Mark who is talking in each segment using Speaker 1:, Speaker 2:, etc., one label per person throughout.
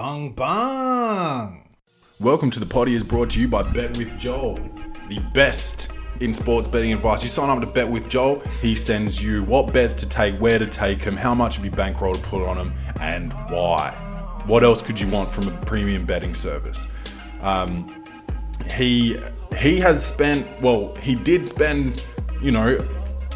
Speaker 1: Bung bung. Welcome to the potty is brought to you by Bet with Joel, the best in sports betting advice. You sign up to Bet with Joel, he sends you what bets to take, where to take them, how much of your bankroll to put on them, and why. What else could you want from a premium betting service? Um, he he has spent well, he did spend, you know,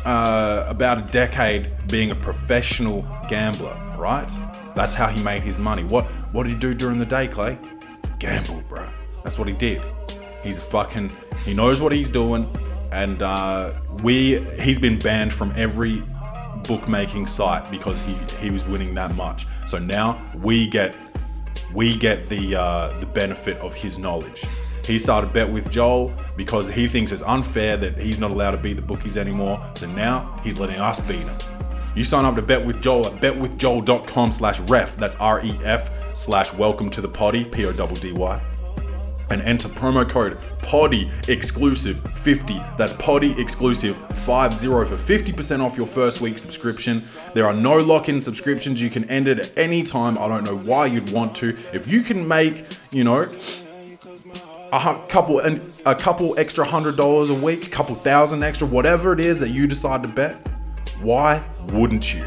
Speaker 1: uh, about a decade being a professional gambler, right? That's how he made his money. What what did he do during the day, Clay? Gamble, bro. That's what he did. He's a fucking. He knows what he's doing, and uh, we. He's been banned from every bookmaking site because he he was winning that much. So now we get we get the uh, the benefit of his knowledge. He started bet with Joel because he thinks it's unfair that he's not allowed to beat the bookies anymore. So now he's letting us beat him. You sign up to Bet with Joel at betwithjoel.com slash ref. That's R-E-F slash welcome to the potty, P-O-D-D-Y. And enter promo code PODDY exclusive 50. That's PODDY exclusive 50 for 50% off your first week subscription. There are no lock-in subscriptions. You can end it at any time. I don't know why you'd want to. If you can make, you know, a couple and a couple extra hundred dollars a week, a couple thousand extra, whatever it is that you decide to bet, why wouldn't you?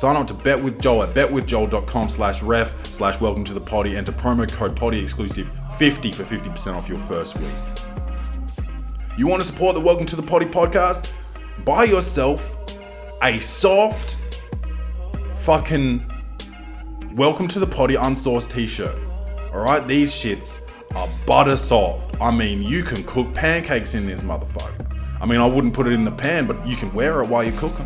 Speaker 1: Sign up to Bet with Joel at betwithjoel.com slash ref slash welcome to the potty. And enter promo code potty exclusive 50 for 50% off your first week. You want to support the Welcome to the Potty podcast? Buy yourself a soft fucking Welcome to the Potty unsourced t-shirt. Alright, these shits are butter soft. I mean, you can cook pancakes in this motherfucker. I mean, I wouldn't put it in the pan, but you can wear it while you're cooking.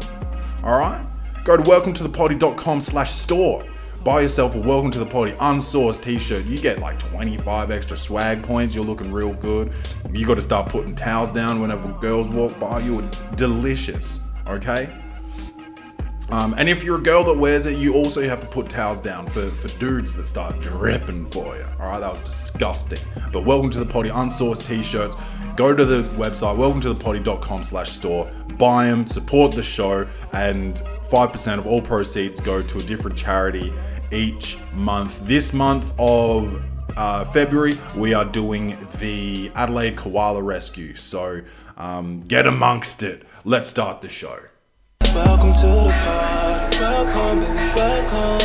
Speaker 1: All right? Go to welcometothepotty.com slash store. Buy yourself a Welcome to the Potty unsourced t-shirt. You get like 25 extra swag points. You're looking real good. You got to start putting towels down whenever girls walk by you. It's delicious. Okay? Um, and if you're a girl that wears it, you also have to put towels down for, for dudes that start dripping for you. All right, that was disgusting. But welcome to the potty, unsourced t-shirts. Go to the website, welcome to the potty.com slash store, buy them, support the show, and 5% of all proceeds go to a different charity each month. This month of uh, February, we are doing the Adelaide Koala Rescue. So um, get amongst it. Let's start the show. Welcome to the. Welcome, baby, welcome.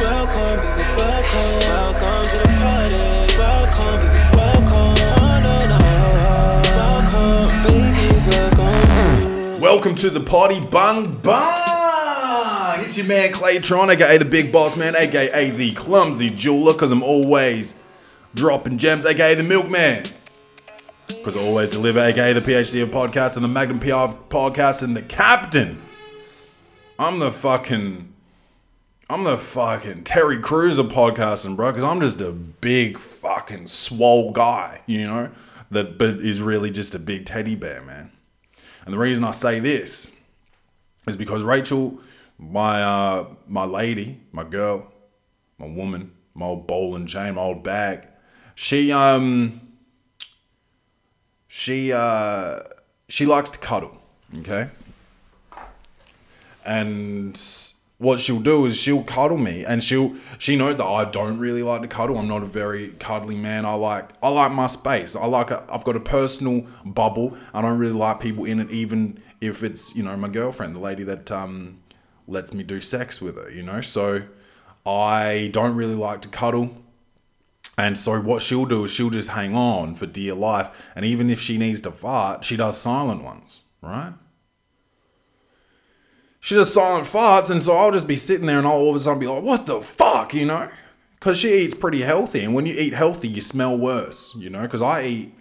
Speaker 1: Welcome, baby, welcome. Welcome to the party. Welcome, baby, welcome. Welcome, to the party, bung bung. It's your man Claytron, aka the Big Boss Man, aka the Clumsy Jeweler, cause I'm always dropping gems, aka the Milkman. Because I always deliver, aka the PhD of podcasts and the Magnum PR of podcasts and the captain. I'm the fucking. I'm the fucking Terry Crews of podcasting, bro, because I'm just a big fucking swole guy, you know, that but is really just a big teddy bear, man. And the reason I say this is because Rachel, my uh, my lady, my girl, my woman, my old ball and chain, my old bag, she um she uh, she likes to cuddle, okay? And what she'll do is she'll cuddle me and she'll she knows that I don't really like to cuddle. I'm not a very cuddly man. I like I like my space. I like I've got a personal bubble. I don't really like people in it even if it's, you know, my girlfriend, the lady that um lets me do sex with her, you know? So I don't really like to cuddle. And so what she'll do is she'll just hang on for dear life. And even if she needs to fart, she does silent ones, right? She does silent farts, and so I'll just be sitting there and I'll all of a sudden be like, what the fuck, you know? Because she eats pretty healthy. And when you eat healthy, you smell worse, you know? Because I eat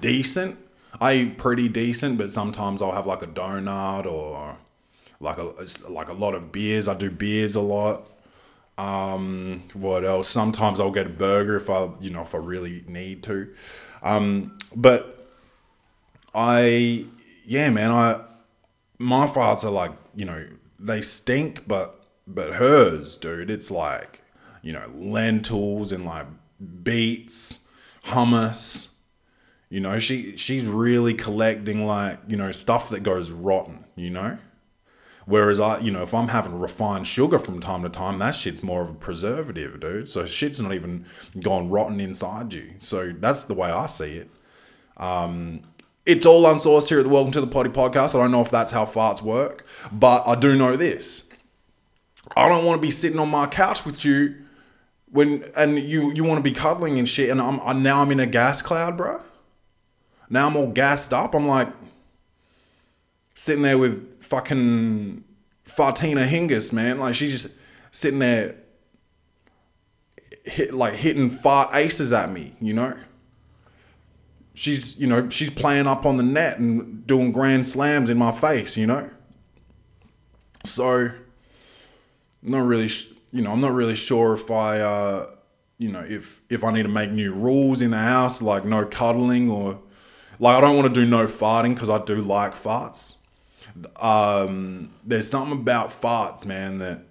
Speaker 1: decent. I eat pretty decent, but sometimes I'll have like a donut or like a like a lot of beers. I do beers a lot. Um, what else? Sometimes I'll get a burger if I, you know, if I really need to. Um, but I, yeah, man, I, my farts are like, you know, they stink, but, but hers, dude, it's like, you know, lentils and like beets, hummus. You know, she she's really collecting like, you know, stuff that goes rotten, you know? Whereas I, you know, if I'm having refined sugar from time to time, that shit's more of a preservative, dude. So shit's not even gone rotten inside you. So that's the way I see it. Um, it's all unsourced here at the Welcome to the Potty podcast. I don't know if that's how farts work, but I do know this. I don't want to be sitting on my couch with you when and you you want to be cuddling and shit, and I'm, I'm now I'm in a gas cloud, bro. Now I'm all gassed up. I'm like sitting there with fucking Fartina Hingis, man. Like she's just sitting there, hit like hitting fart aces at me, you know. She's you know she's playing up on the net and doing grand slams in my face, you know. So, not really, you know, I'm not really sure if I, uh, you know, if if I need to make new rules in the house, like no cuddling or, like I don't want to do no farting because I do like farts um, there's something about farts, man, that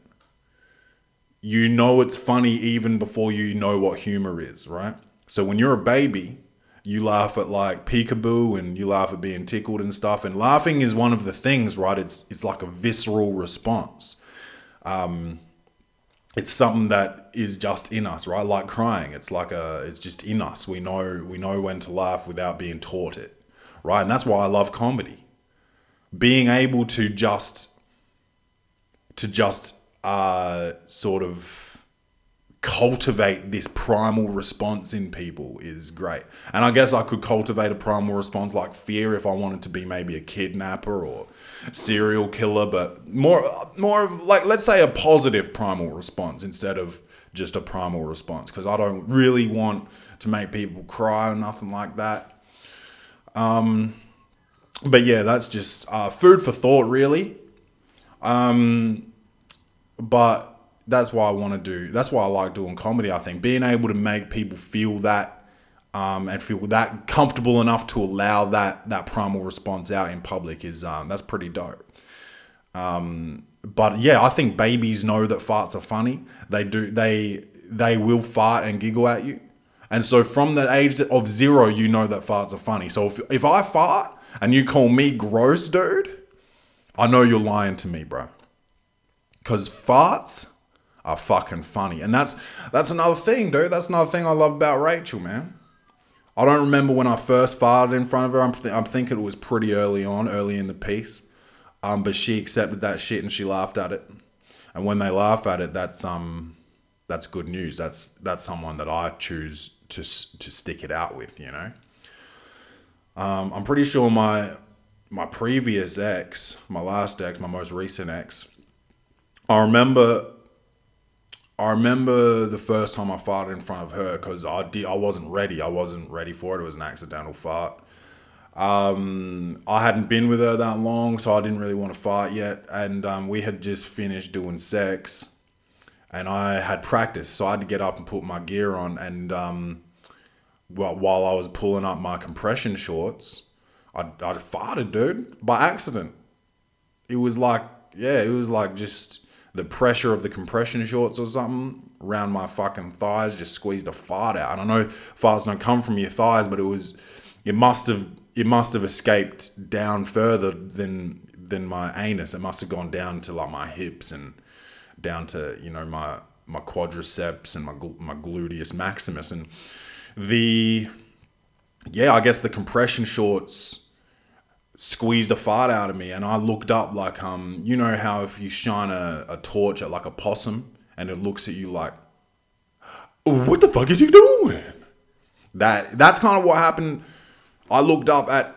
Speaker 1: you know it's funny even before you know what humor is, right? So when you're a baby, you laugh at like peekaboo and you laugh at being tickled and stuff. And laughing is one of the things, right? It's it's like a visceral response. Um, it's something that is just in us, right? Like crying, it's like a, it's just in us. We know we know when to laugh without being taught it, right? And that's why I love comedy being able to just to just uh, sort of cultivate this primal response in people is great. And I guess I could cultivate a primal response like fear if I wanted to be maybe a kidnapper or serial killer, but more more of like let's say a positive primal response instead of just a primal response because I don't really want to make people cry or nothing like that. Um, but yeah, that's just uh, food for thought, really. Um, but that's why I want to do. That's why I like doing comedy. I think being able to make people feel that um, and feel that comfortable enough to allow that that primal response out in public is um, that's pretty dope. Um, but yeah, I think babies know that farts are funny. They do. They they will fart and giggle at you. And so from that age of zero, you know that farts are funny. So if, if I fart and you call me gross, dude, I know you're lying to me, bro. Cause farts are fucking funny. And that's that's another thing, dude. That's another thing I love about Rachel, man. I don't remember when I first farted in front of her. I'm, th- I'm thinking it was pretty early on, early in the piece. Um, but she accepted that shit and she laughed at it. And when they laugh at it, that's um, that's good news. That's that's someone that I choose to to stick it out with, you know. Um, I'm pretty sure my my previous ex, my last ex, my most recent ex, I remember I remember the first time I farted in front of her because I did I wasn't ready. I wasn't ready for it. It was an accidental fart. Um, I hadn't been with her that long, so I didn't really want to fart yet. And um, we had just finished doing sex, and I had practice, so I had to get up and put my gear on. And um, well, while I was pulling up my compression shorts, I, I farted, dude, by accident. It was like, yeah, it was like just the pressure of the compression shorts or something around my fucking thighs just squeezed a fart out. And I know farts don't come from your thighs, but it was, it must have, it must have escaped down further than than my anus. It must have gone down to like my hips and down to you know my my quadriceps and my my gluteus maximus and the yeah, I guess the compression shorts squeezed a fart out of me and I looked up like um you know how if you shine a, a torch at like a possum and it looks at you like what the fuck is he doing? That that's kind of what happened. I looked up at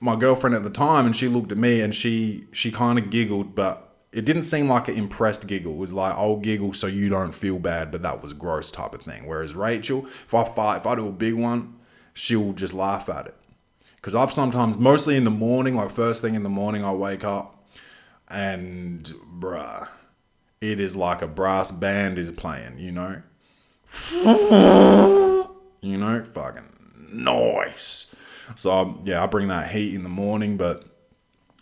Speaker 1: my girlfriend at the time and she looked at me and she she kind of giggled but it didn't seem like an impressed giggle. It was like, I'll giggle so you don't feel bad, but that was gross type of thing. Whereas Rachel, if I if I do a big one, she'll just laugh at it. Because I've sometimes, mostly in the morning, like first thing in the morning, I wake up and bruh, it is like a brass band is playing, you know? you know, fucking noise. So yeah, I bring that heat in the morning, but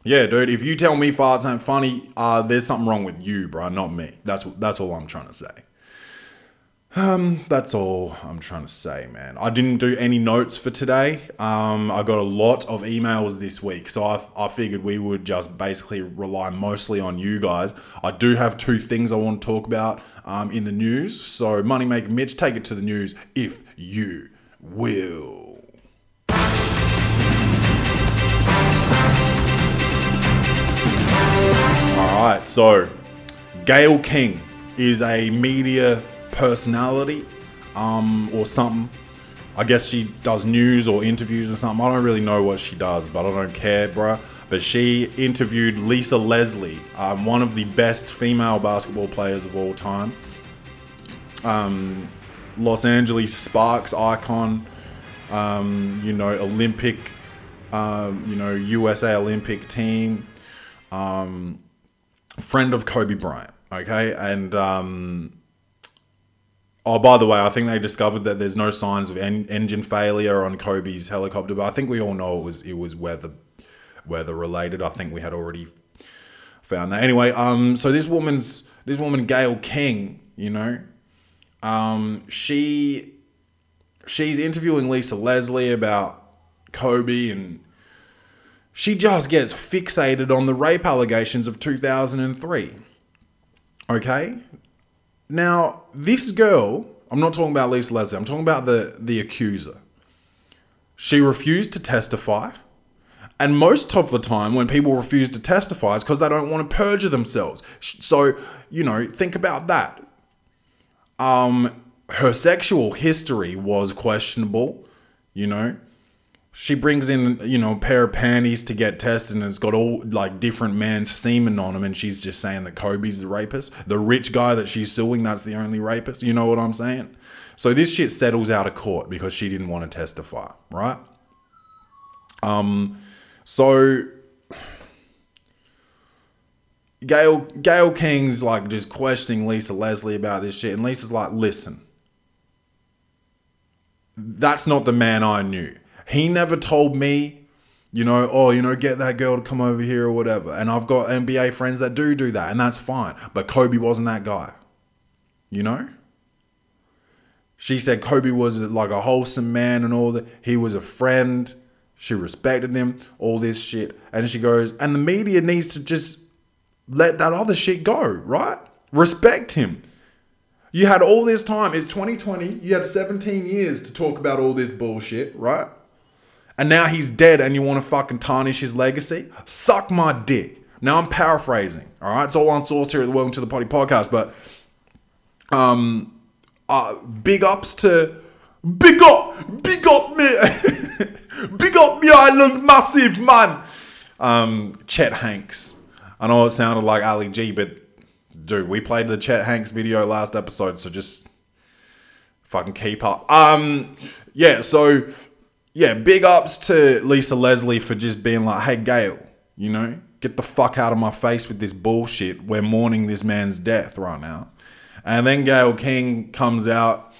Speaker 1: yeah, dude. If you tell me farts ain't funny, uh, there's something wrong with you, bro, not me. That's that's all I'm trying to say. That's all I'm trying to say, man. I didn't do any notes for today. Um, I got a lot of emails this week, so I, I figured we would just basically rely mostly on you guys. I do have two things I want to talk about um, in the news. So, Moneymaker Mitch, take it to the news if you will. All right, so Gayle King is a media personality um, or something. I guess she does news or interviews or something. I don't really know what she does, but I don't care, bruh. But she interviewed Lisa Leslie, um, one of the best female basketball players of all time. Um, Los Angeles Sparks icon, um, you know, Olympic, um, you know, USA Olympic team, um, friend of Kobe Bryant, okay? And um, Oh, by the way, I think they discovered that there's no signs of en- engine failure on Kobe's helicopter, but I think we all know it was it was weather weather related. I think we had already found that. Anyway, um, so this woman's this woman Gayle King, you know, um, she she's interviewing Lisa Leslie about Kobe and she just gets fixated on the rape allegations of 2003. Okay? Now, this girl, I'm not talking about Lisa Leslie, I'm talking about the, the accuser. She refused to testify. And most of the time, when people refuse to testify, it's because they don't want to perjure themselves. So, you know, think about that. Um, her sexual history was questionable, you know she brings in you know a pair of panties to get tested and it's got all like different man's semen on them and she's just saying that kobe's the rapist. The rich guy that she's suing that's the only rapist. You know what i'm saying? So this shit settles out of court because she didn't want to testify right? Um so Gayle Gayle King's like just questioning Lisa Leslie about this shit, and Lisa's like, "Listen, that's not the man I knew. He never told me, you know, oh, you know, get that girl to come over here or whatever. And I've got NBA friends that do do that, and that's fine. But Kobe wasn't that guy, you know? She said Kobe was like a wholesome man and all that. He was a friend. She respected him, all this shit. And she goes, and the media needs to just let that other shit go, right? Respect him. You had all this time. It's 2020. You had 17 years to talk about all this bullshit, right? And now he's dead and you want to fucking tarnish his legacy? Suck my dick. Now I'm paraphrasing. All right, it's all on source here at the Welcome to the Potty podcast, but um, uh, big ups to big up, big up me, big up me island, massive man. Um, Chet Hanks. I know it sounded like Ali G, but dude, we played the Chet Hanks video last episode, so just fucking keep up. Um, yeah, so yeah, big ups to Lisa Leslie for just being like, hey, Gayle, you know, get the fuck out of my face with this bullshit. We're mourning this man's death right now. And then Gayle King comes out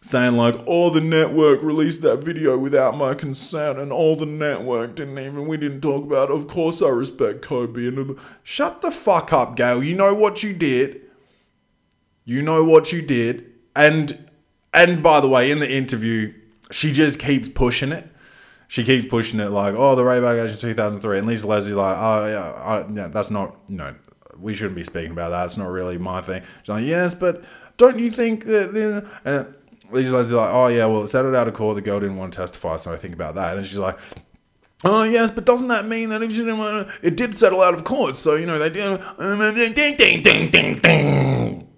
Speaker 1: saying, like, oh, the network released that video without my consent, and all the network didn't even, we didn't talk about, it. of course I respect Kobe. And shut the fuck up, Gayle. You know what you did. You know what you did. And, and by the way, in the interview, she just keeps pushing it. She keeps pushing it like, oh, the Ray Bag 2003. And Lisa Leslie like, oh, yeah, I, yeah, that's not, you know, we shouldn't be speaking about that. It's not really my thing. She's like, yes, but don't you think that... And Lisa Leslie's like, oh, yeah, well, it settled out of court. The girl didn't want to testify, so I think about that. And she's like, Oh yes, but doesn't that mean that if she didn't want to, it did settle out of court? So you know they did. Ding ding ding ding ding.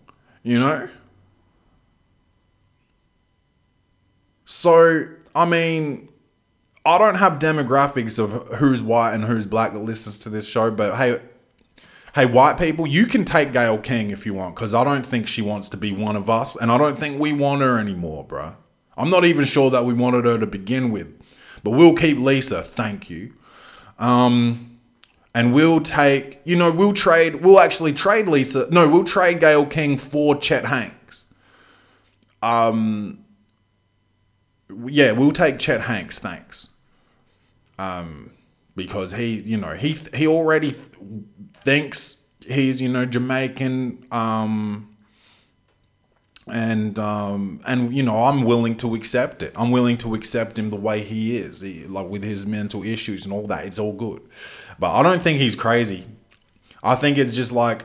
Speaker 1: You know. So, I mean, I don't have demographics of who's white and who's black that listens to this show, but hey, hey, white people, you can take Gayle King if you want, because I don't think she wants to be one of us, and I don't think we want her anymore, bruh. I'm not even sure that we wanted her to begin with, but we'll keep Lisa, thank you. Um, and we'll take, you know, we'll trade, we'll actually trade Lisa. No, we'll trade Gayle King for Chet Hanks. Um, yeah, we'll take Chet Hanks, thanks. Um, because he, you know, he he already th- thinks he's, you know, Jamaican. Um, and um, and you know I'm willing to accept it. I'm willing to accept him the way he is, he, like with his mental issues and all that. It's all good, but I don't think he's crazy. I think it's just like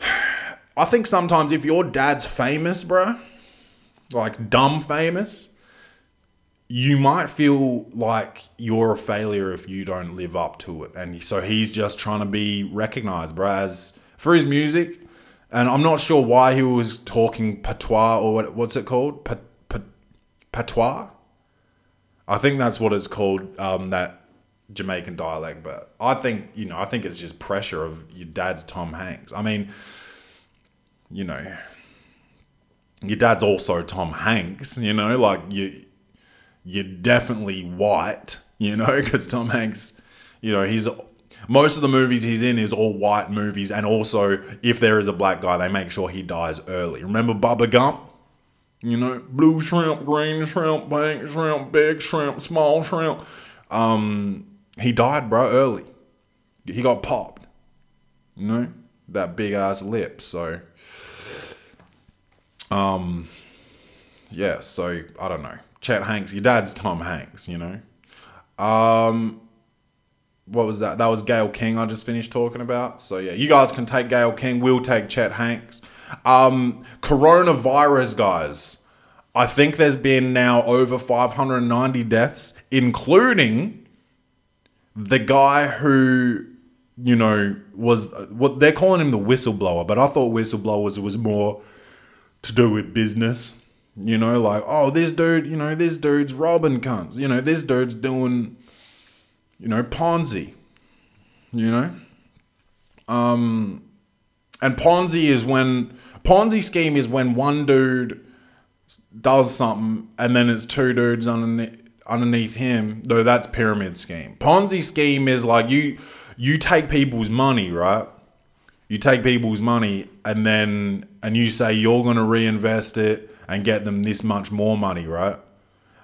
Speaker 1: I think sometimes if your dad's famous, bruh, like dumb famous, you might feel like you're a failure if you don't live up to it. And so he's just trying to be recognized, bruh, as for his music and I'm not sure why he was talking patois or what, what's it called? Pat, pat, patois? I think that's what it's called, um, that Jamaican dialect. But I think, you know, I think it's just pressure of your dad's Tom Hanks. I mean, you know, your dad's also Tom Hanks, you know, like you, you're definitely white, you know, because Tom Hanks, you know, he's most of the movies he's in is all white movies, and also if there is a black guy, they make sure he dies early. Remember Bubba Gump? You know, blue shrimp, green shrimp, pink shrimp, big shrimp, small shrimp. Um, he died, bro, early. He got popped. You know, that big ass lip. So, um, yeah. So I don't know. Chet Hanks, your dad's Tom Hanks. You know. Um, what was that? That was Gayle King I just finished talking about. So yeah, you guys can take Gayle King. We'll take Chet Hanks. Um, coronavirus, guys. I think there's been now over 590 deaths, including the guy who, you know, was what they're calling him the whistleblower, but I thought whistleblowers was more to do with business. You know, like, oh, this dude, you know, this dude's robbing cunts. You know, this dude's doing you know, Ponzi, you know? Um, and Ponzi is when, Ponzi scheme is when one dude does something and then it's two dudes underneath, underneath him, though that's pyramid scheme. Ponzi scheme is like you, you take people's money, right? You take people's money and then, and you say you're going to reinvest it and get them this much more money, right?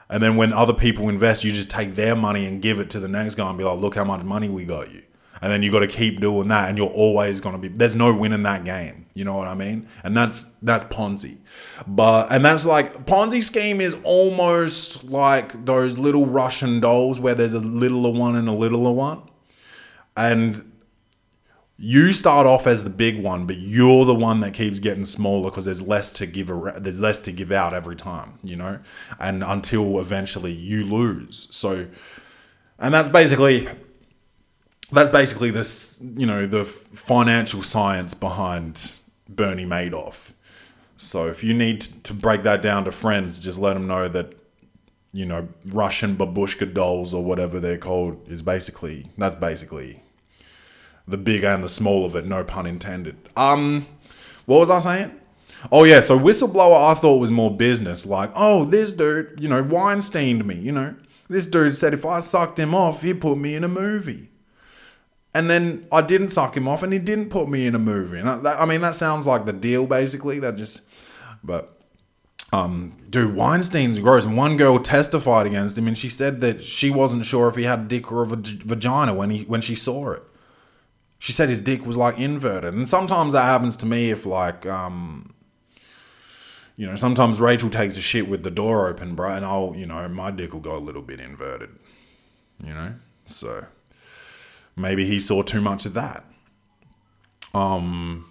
Speaker 1: And then when other people invest, you just take their money and give it to the next guy and be like, look how much money we got you. And then you got to keep doing that, and you're always going to be. There's no winning that game. You know what I mean? And that's that's Ponzi, but and that's like Ponzi scheme is almost like those little Russian dolls where there's a littler one and a littler one, and you start off as the big one, but you're the one that keeps getting smaller because there's less to give. There's less to give out every time, you know, and until eventually you lose. So, and that's basically that's basically this, you know, the financial science behind Bernie Madoff. So if you need to break that down to friends, just let them know that you know Russian babushka dolls or whatever they're called is basically that's basically the big and the small of it, no pun intended. Um, what was I saying? Oh yeah, so whistleblower I thought was more business, like, oh, this dude, you know, Weinsteined me, you know. This dude said if I sucked him off, he'd put me in a movie. And then I didn't suck him off and he didn't put me in a movie. And I, that, I mean, that sounds like the deal basically. That just, but, um, dude, Weinstein's gross. And one girl testified against him and she said that she wasn't sure if he had a dick or a vagina when he, when she saw it she said his dick was like inverted. And sometimes that happens to me if like um you know, sometimes Rachel takes a shit with the door open, bro, and I'll, you know, my dick will go a little bit inverted. You know? So maybe he saw too much of that. Um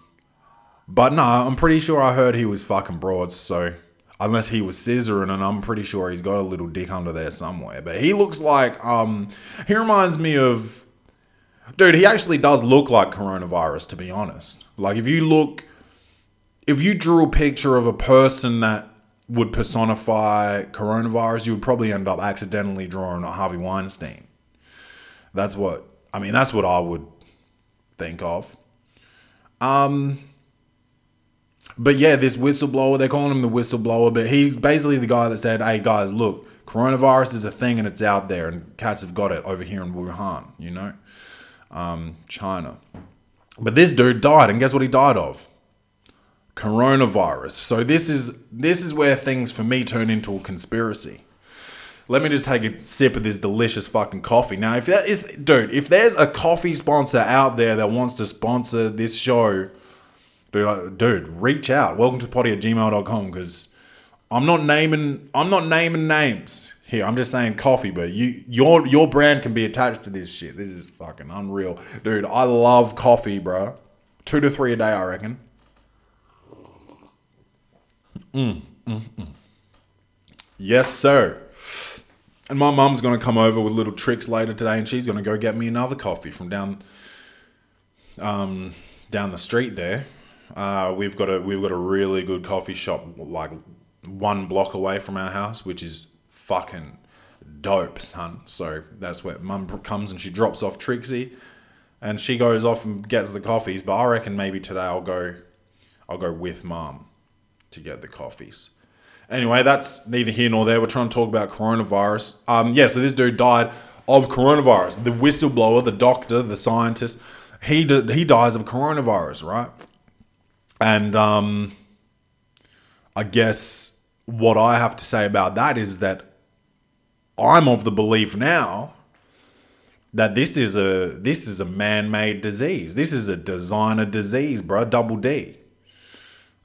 Speaker 1: but no, I'm pretty sure I heard he was fucking broads, so unless he was scissoring and I'm pretty sure he's got a little dick under there somewhere. But he looks like um he reminds me of Dude, he actually does look like coronavirus, to be honest. Like, if you look, if you drew a picture of a person that would personify coronavirus, you would probably end up accidentally drawing a Harvey Weinstein. That's what, I mean, that's what I would think of. Um, but yeah, this whistleblower, they're calling him the whistleblower, but he's basically the guy that said, hey guys, look, coronavirus is a thing and it's out there, and cats have got it over here in Wuhan, you know? Um, China. But this dude died, and guess what he died of? Coronavirus. So this is this is where things for me turn into a conspiracy. Let me just take a sip of this delicious fucking coffee. Now, if that is, dude, if there's a coffee sponsor out there that wants to sponsor this show, dude, dude, reach out. Welcome to potty at gmail.com because I'm not naming I'm not naming names here. I'm just saying coffee, but you your your brand can be attached to this shit. This is fucking unreal, dude. I love coffee, bro. Two to three a day, I reckon. Mm, mm, mm. Yes, sir. And my mum's gonna come over with little Trixie later today, and she's gonna go get me another coffee from down, um, down the street there. Uh, we've got a we've got a really good coffee shop like one block away from our house, which is fucking dope, son. So that's where mum comes and she drops off Trixie, and she goes off and gets the coffees. But I reckon maybe today I'll go, I'll go with mum to get the coffees. Anyway, that's neither here nor there. We're trying to talk about coronavirus. Um, yeah, so this dude died of coronavirus. The whistleblower, the doctor, the scientist, he d- he dies of coronavirus, right? And um, I guess what I have to say about that is that I'm of the belief now that this is a this is a man-made disease. This is a designer disease, bro. Double D.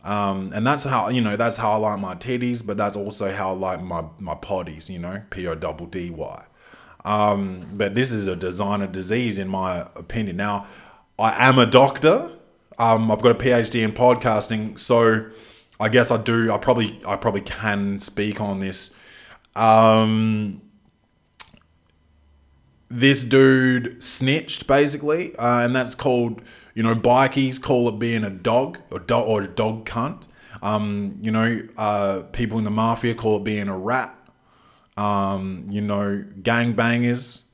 Speaker 1: Um, and that's how you know that's how I like my titties, but that's also how I like my my potties. You know, P O double D Y. Um, but this is a designer disease, in my opinion. Now, I am a doctor. Um, I've got a PhD in podcasting, so I guess I do. I probably I probably can speak on this. Um, this dude snitched basically, uh, and that's called you know bikies call it being a dog or dog or dog cunt. Um, you know, uh, people in the mafia call it being a rat. Um, you know, gangbangers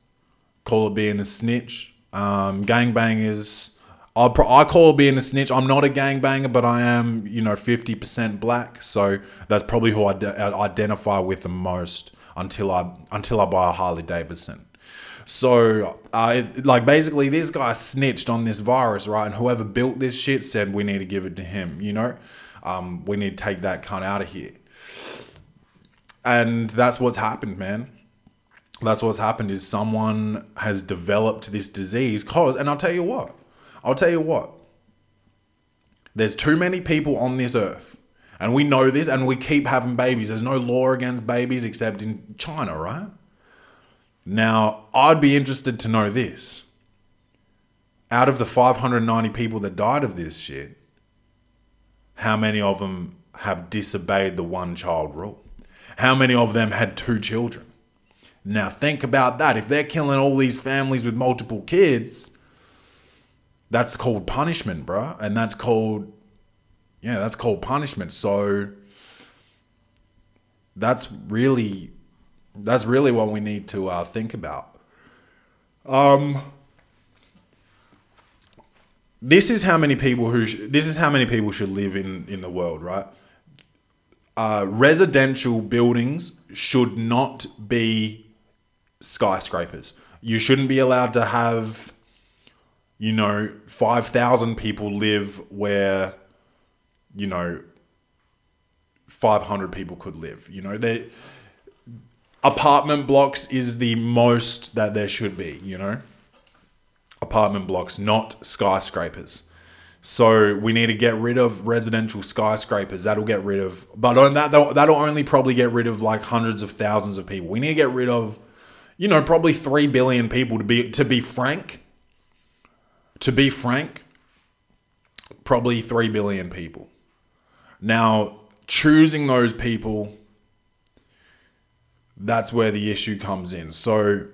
Speaker 1: call it being a snitch. Um, gangbangers, I pro- I call it being a snitch. I'm not a gangbanger, but I am you know 50% black, so that's probably who I de- identify with the most until I until I buy a Harley Davidson. So, uh, like, basically, this guy snitched on this virus, right? And whoever built this shit said we need to give it to him. You know, um, we need to take that cunt out of here. And that's what's happened, man. That's what's happened is someone has developed this disease cause, and I'll tell you what, I'll tell you what. There's too many people on this earth, and we know this, and we keep having babies. There's no law against babies except in China, right? Now, I'd be interested to know this. Out of the 590 people that died of this shit, how many of them have disobeyed the one child rule? How many of them had two children? Now, think about that. If they're killing all these families with multiple kids, that's called punishment, bruh. And that's called, yeah, that's called punishment. So, that's really that's really what we need to uh, think about. Um, this is how many people who sh- this is how many people should live in in the world, right? Uh, residential buildings should not be skyscrapers. You shouldn't be allowed to have, you know, five thousand people live where, you know, five hundred people could live. You know, they apartment blocks is the most that there should be, you know? Apartment blocks, not skyscrapers. So we need to get rid of residential skyscrapers. That'll get rid of, but on that that'll, only probably get rid of like hundreds of thousands of people. We need to get rid of, you know, probably three billion people to be to be frank. To be frank, probably three billion people. Now choosing those people that's where the issue comes in. So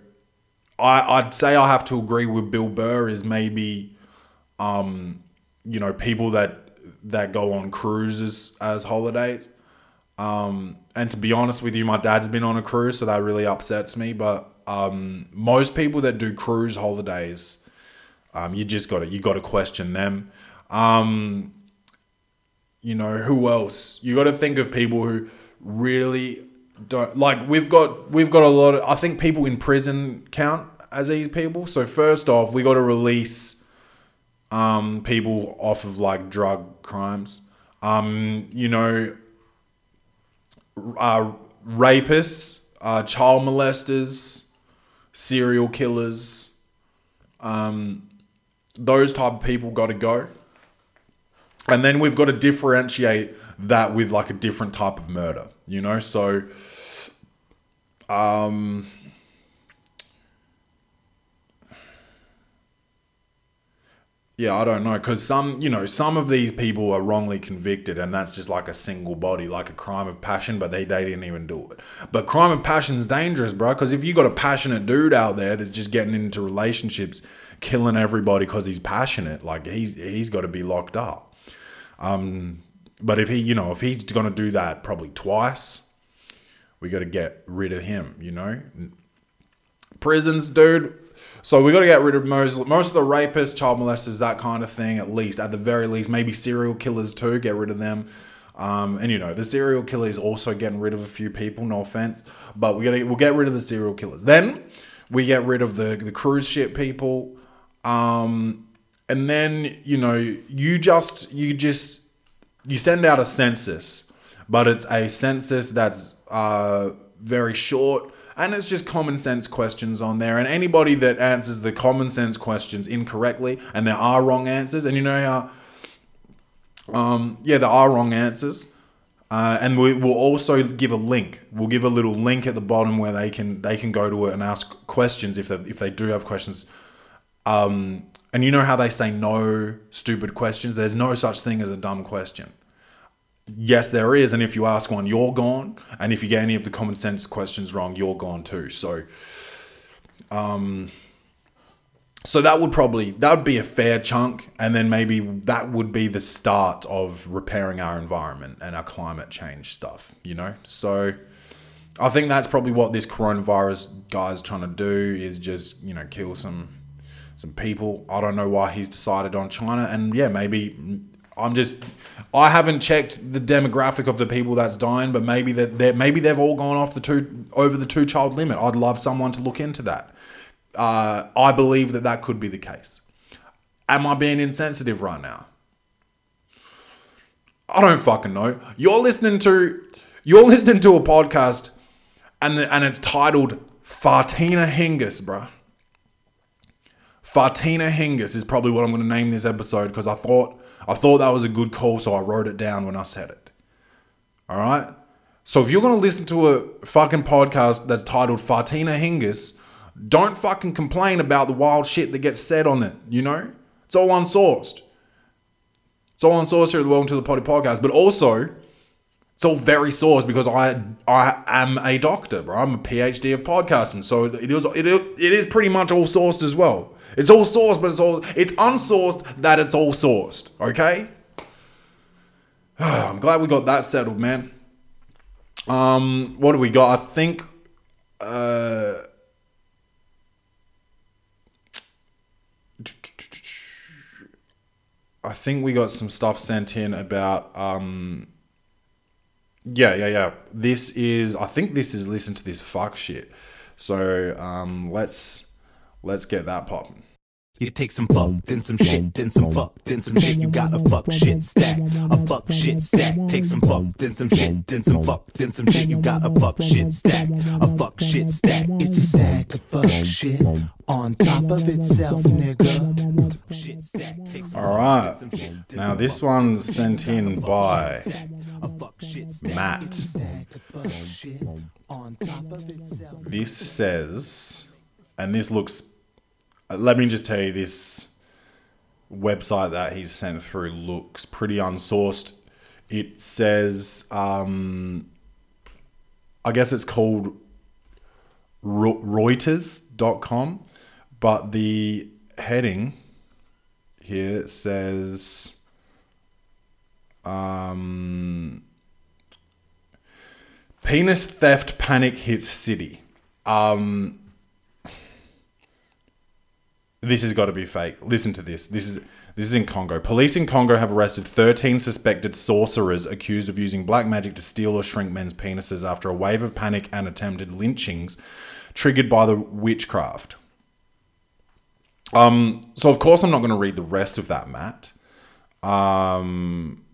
Speaker 1: I, I'd say I have to agree with Bill Burr is maybe um, you know, people that that go on cruises as holidays. Um, and to be honest with you, my dad's been on a cruise, so that really upsets me. But um, most people that do cruise holidays, um, you just got to you got to question them. Um, you know who else? You got to think of people who really don't like. We've got we've got a lot of. I think people in prison count as these people. So first off, we got to release um, people off of like drug crimes. Um, you know, uh, rapists, uh, child molesters, serial killers. Um, those type of people got to go. And then we've got to differentiate that with like a different type of murder, you know? So, um, Yeah, I don't know because some, you know, some of these people are wrongly convicted, and that's just like a single body, like a crime of passion, but they, they didn't even do it. But crime of passion's dangerous, bro, because if you got a passionate dude out there that's just getting into relationships, killing everybody because he's passionate, like he's he's got to be locked up. Um, but if he, you know, if he's gonna do that probably twice, we got to get rid of him. You know, prisons, dude so we got to get rid of most most of the rapists, child molesters, that kind of thing. At least, at the very least, maybe serial killers too. Get rid of them. Um, and you know, the serial killer is also getting rid of a few people. No offense, but we gotta we'll get rid of the serial killers. Then we get rid of the the cruise ship people. Um, and then you know, you just you just you send out a census, but it's a census that's uh, very short and it's just common sense questions on there. And anybody that answers the common sense questions incorrectly, and there are wrong answers, and you know how, um, yeah, there are wrong answers. Uh, and we will also give a link. We'll give a little link at the bottom where they can they can go to it and ask questions if they if they do have questions. Um, and you know how they say no stupid questions. There's no such thing as a dumb question yes, there is. And if you ask one, you're gone. And if you get any of the common sense questions wrong, you're gone too. So, um, so that would probably that would be a fair chunk, and then maybe that would be the start of repairing our environment and our climate change stuff. You know, so. I think that's probably what this coronavirus guy's trying to do is just, you know, kill some some people. I don't know why he's decided on China and yeah, maybe I'm just I haven't checked the demographic of the people that's dying, but maybe that maybe they've all gone off the two over the two child limit. I'd love someone to look into that. Uh, I believe that that could be the case. Am I being insensitive right now? I don't fucking know. You're listening to you're listening to a podcast, and the, and it's titled Fartina Hingis, bruh. Fartina Hingis is probably what I'm going to name this episode because I thought I thought that was a good call, so I wrote it down when I said it. All right? So if you're going to listen to a fucking podcast that's titled Fartina Hingis, don't fucking complain about the wild shit that gets said on it, you know? It's all unsourced. It's all unsourced here at the Welcome to the Potty podcast, but also it's all very sourced because I I am a doctor, bro. I'm a PhD of podcasting, so it is it, it is pretty much all sourced as well. It's all sourced, but it's all it's unsourced that it's all sourced. Okay. I'm glad we got that settled, man. Um, what do we got? I think. Uh, I think we got some stuff sent in about um yeah, yeah, yeah. This is I think this is listen to this fuck shit. So um let's let's get that popping.
Speaker 2: You take some fuck, then some shit, then some fuck, then some shit. You got a fuck shit stack, a fuck shit stack. Take some fuck, then some shit, then some fuck, then some shit. You got a fuck shit stack, a fuck shit stack. It's a stack of fuck shit on top of itself, nigga. Shit
Speaker 1: stack. All right. Now this one's sent in by Matt. This says, and this looks let me just tell you this website that he's sent through looks pretty unsourced. It says, um, I guess it's called Reuters.com, but the heading here says, um, penis theft panic hits city. Um, this has got to be fake. Listen to this. This is this is in Congo. Police in Congo have arrested 13 suspected sorcerers accused of using black magic to steal or shrink men's penises after a wave of panic and attempted lynchings triggered by the witchcraft. Um, so of course I'm not going to read the rest of that, Matt. Um,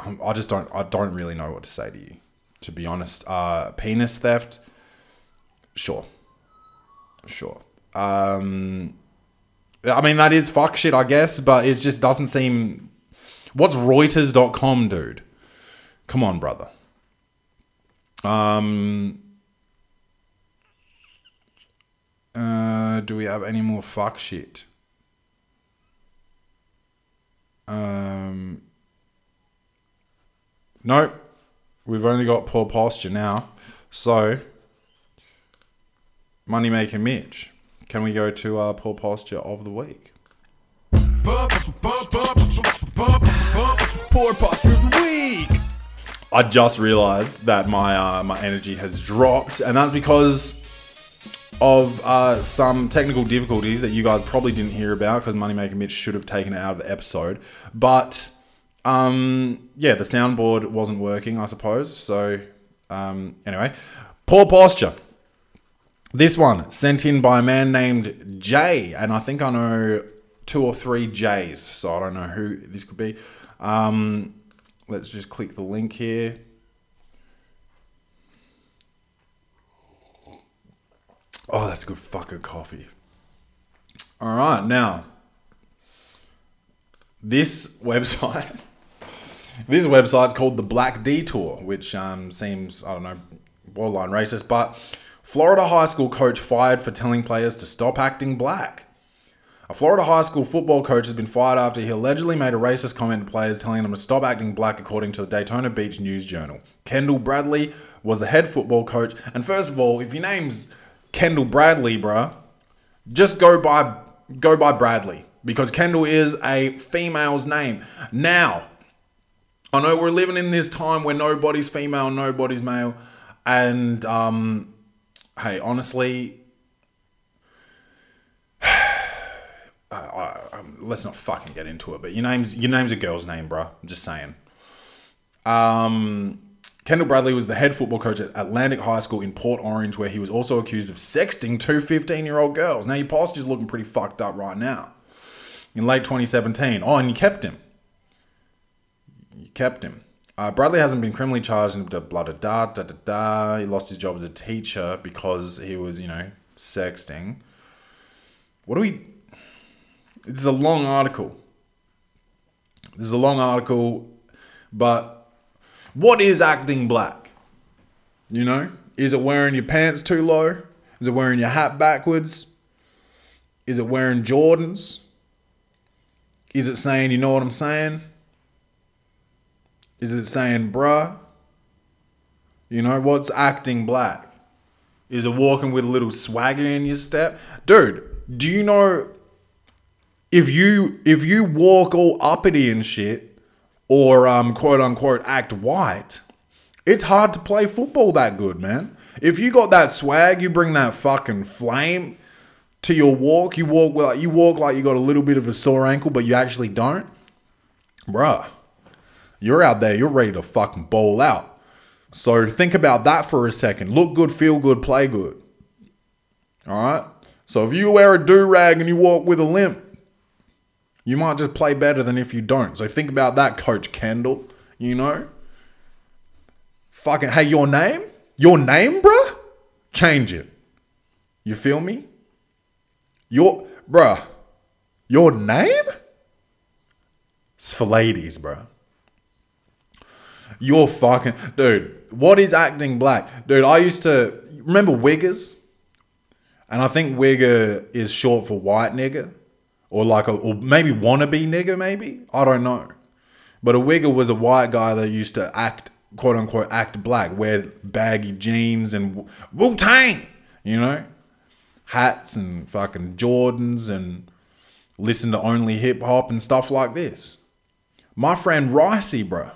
Speaker 1: I just don't. I don't really know what to say to you, to be honest. Uh, penis theft. Sure. Sure. Um, I mean, that is fuck shit, I guess, but it just doesn't seem. What's Reuters.com, dude? Come on, brother. Um. Uh, do we have any more fuck shit? Um. Nope. We've only got poor posture now. So, Moneymaker Mitch, can we go to our poor posture of the week?
Speaker 2: Poor posture of the week.
Speaker 1: I just realized that my uh, my energy has dropped, and that's because of uh, some technical difficulties that you guys probably didn't hear about because Moneymaker Mitch should have taken it out of the episode. But um, yeah, the soundboard wasn't working, I suppose. So um, anyway, poor posture. This one sent in by a man named Jay, and I think I know two or three J's, so I don't know who this could be. Um, let's just click the link here. Oh, that's a good fucking coffee. All right, now this website, this website's called the Black Detour, which um, seems I don't know borderline racist, but Florida high school coach fired for telling players to stop acting black. A Florida high school football coach has been fired after he allegedly made a racist comment to players telling them to stop acting black, according to the Daytona Beach News Journal. Kendall Bradley was the head football coach, and first of all, if your name's Kendall Bradley, bruh, just go by go by Bradley because Kendall is a female's name. Now, I know we're living in this time where nobody's female, nobody's male, and um, hey, honestly, I, I, um, let's not fucking get into it. But your name's your name's a girl's name, bruh. I'm just saying. Um, Kendall Bradley was the head football coach at Atlantic High School in Port Orange, where he was also accused of sexting two 15 year old girls. Now, your posture's looking pretty fucked up right now. In late 2017. Oh, and you kept him. You kept him. Uh, Bradley hasn't been criminally charged and blah. He lost his job as a teacher because he was, you know, sexting. What do we. This is a long article. This is a long article, but what is acting black? You know? Is it wearing your pants too low? Is it wearing your hat backwards? Is it wearing Jordans? Is it saying, you know what I'm saying? Is it saying, bruh? You know, what's acting black? Is it walking with a little swagger in your step? Dude, do you know if you if you walk all uppity and shit, or um quote unquote act white, it's hard to play football that good, man. If you got that swag, you bring that fucking flame to your walk. You walk like you walk like you got a little bit of a sore ankle, but you actually don't, bruh. You're out there. You're ready to fucking bowl out. So think about that for a second. Look good, feel good, play good. All right. So if you wear a do rag and you walk with a limp, you might just play better than if you don't. So think about that, Coach Kendall. You know? Fucking, hey, your name? Your name, bruh? Change it. You feel me? Your, bruh, your name? It's for ladies, bruh. You're fucking, dude, what is acting black? Dude, I used to, remember Wiggers? And I think Wigger is short for white nigger or like a or maybe wannabe nigger maybe? I don't know. But a wigger was a white guy that used to act quote unquote act black wear baggy jeans and wu-tang you know? Hats and fucking jordans and listen to only hip-hop and stuff like this. My friend ricey bro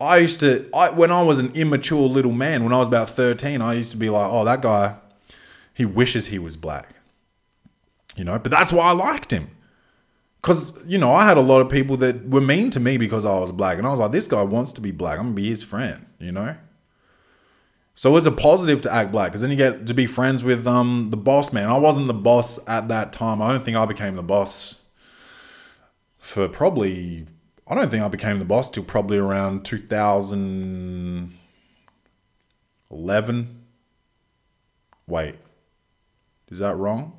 Speaker 1: i used to I, when i was an immature little man when i was about 13 i used to be like oh that guy he wishes he was black you know, but that's why I liked him. Because, you know, I had a lot of people that were mean to me because I was black. And I was like, this guy wants to be black. I'm going to be his friend, you know? So it's a positive to act black because then you get to be friends with um, the boss man. I wasn't the boss at that time. I don't think I became the boss for probably, I don't think I became the boss till probably around 2011. Wait, is that wrong?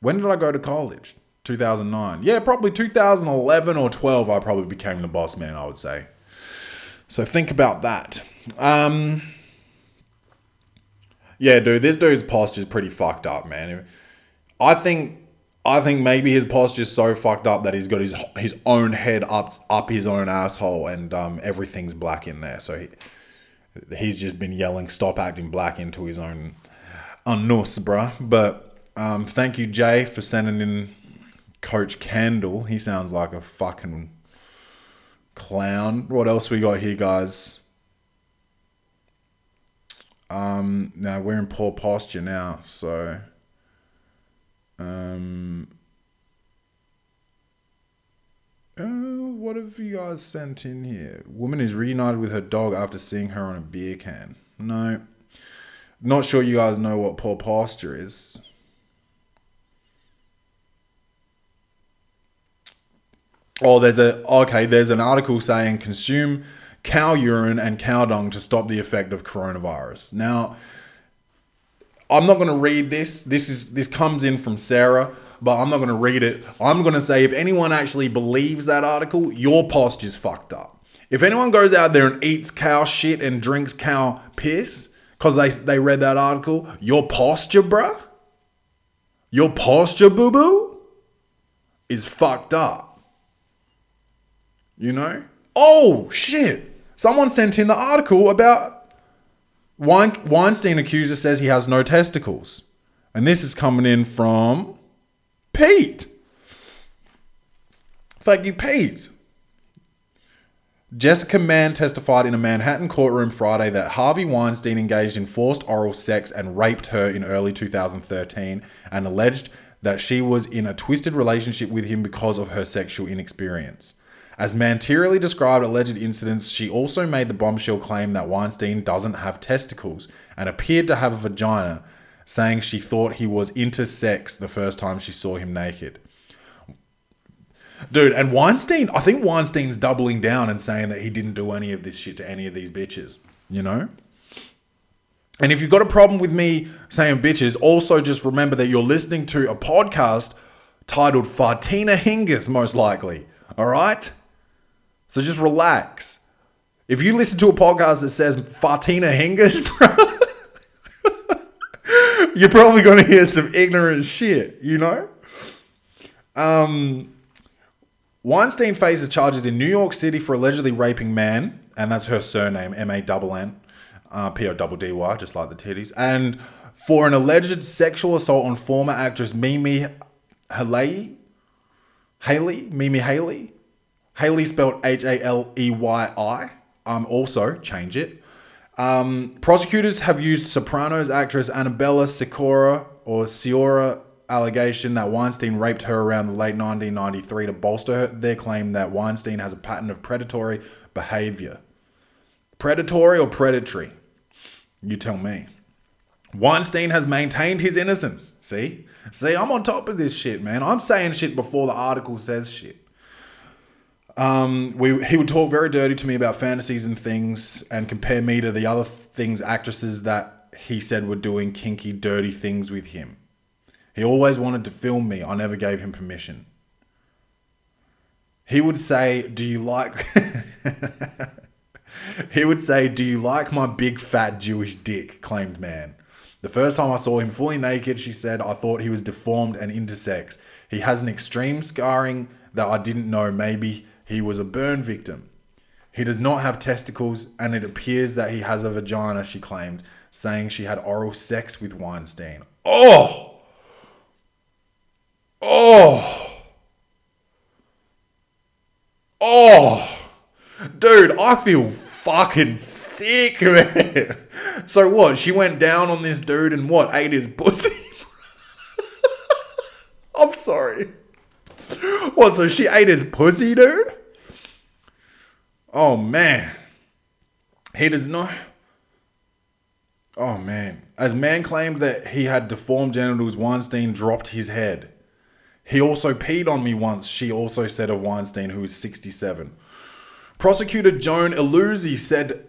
Speaker 1: When did I go to college? 2009. Yeah, probably 2011 or 12. I probably became the boss man. I would say. So think about that. Um, yeah, dude, this dude's posture is pretty fucked up, man. I think I think maybe his posture's so fucked up that he's got his his own head up up his own asshole and um, everything's black in there. So he, he's just been yelling "Stop acting black" into his own anus, bruh. But um, thank you, Jay, for sending in Coach Candle. He sounds like a fucking clown. What else we got here, guys? Um, now we're in poor posture now, so. Um, uh, what have you guys sent in here? Woman is reunited with her dog after seeing her on a beer can. No. Not sure you guys know what poor posture is. Oh, there's a okay. There's an article saying consume cow urine and cow dung to stop the effect of coronavirus. Now, I'm not going to read this. This is this comes in from Sarah, but I'm not going to read it. I'm going to say if anyone actually believes that article, your posture's fucked up. If anyone goes out there and eats cow shit and drinks cow piss because they they read that article, your posture, bruh, your posture, boo boo, is fucked up. You know? Oh shit! Someone sent in the article about Weinstein accuser says he has no testicles. And this is coming in from Pete. Thank you, Pete. Jessica Mann testified in a Manhattan courtroom Friday that Harvey Weinstein engaged in forced oral sex and raped her in early 2013 and alleged that she was in a twisted relationship with him because of her sexual inexperience. As materially described alleged incidents, she also made the bombshell claim that Weinstein doesn't have testicles and appeared to have a vagina, saying she thought he was intersex the first time she saw him naked. Dude, and Weinstein, I think Weinstein's doubling down and saying that he didn't do any of this shit to any of these bitches, you know? And if you've got a problem with me saying bitches, also just remember that you're listening to a podcast titled Fartina Hingis, most likely. All right? So just relax. If you listen to a podcast that says Fartina Hingis, bro, you're probably going to hear some ignorant shit, you know? Um, Weinstein faces charges in New York City for allegedly raping Mann, and that's her surname, M A N N, uh, P O D D Y, just like the titties, and for an alleged sexual assault on former actress Mimi Haley, Haley, Mimi Haley, Haley spelled H A L E Y I. Um, also, change it. Um, prosecutors have used Sopranos actress Annabella Sciorra or Sciorra allegation that Weinstein raped her around the late 1993 to bolster their claim that Weinstein has a pattern of predatory behavior. Predatory or predatory? You tell me. Weinstein has maintained his innocence. See? See, I'm on top of this shit, man. I'm saying shit before the article says shit. Um, we he would talk very dirty to me about fantasies and things, and compare me to the other things actresses that he said were doing kinky, dirty things with him. He always wanted to film me. I never gave him permission. He would say, "Do you like?" he would say, "Do you like my big fat Jewish dick?" Claimed Mann. The first time I saw him fully naked, she said, I thought he was deformed and intersex. He has an extreme scarring that I didn't know maybe he was a burn victim. He does not have testicles, and it appears that he has a vagina, she claimed, saying she had oral sex with Weinstein. Oh! Oh! Oh! Dude, I feel fucking sick, man. So what? She went down on this dude and what? Ate his pussy? I'm sorry. What, so she ate his pussy, dude? Oh, man. He does not. Oh, man. As Mann claimed that he had deformed genitals, Weinstein dropped his head. He also peed on me once, she also said of Weinstein, who is 67. Prosecutor Joan Illuzzi said,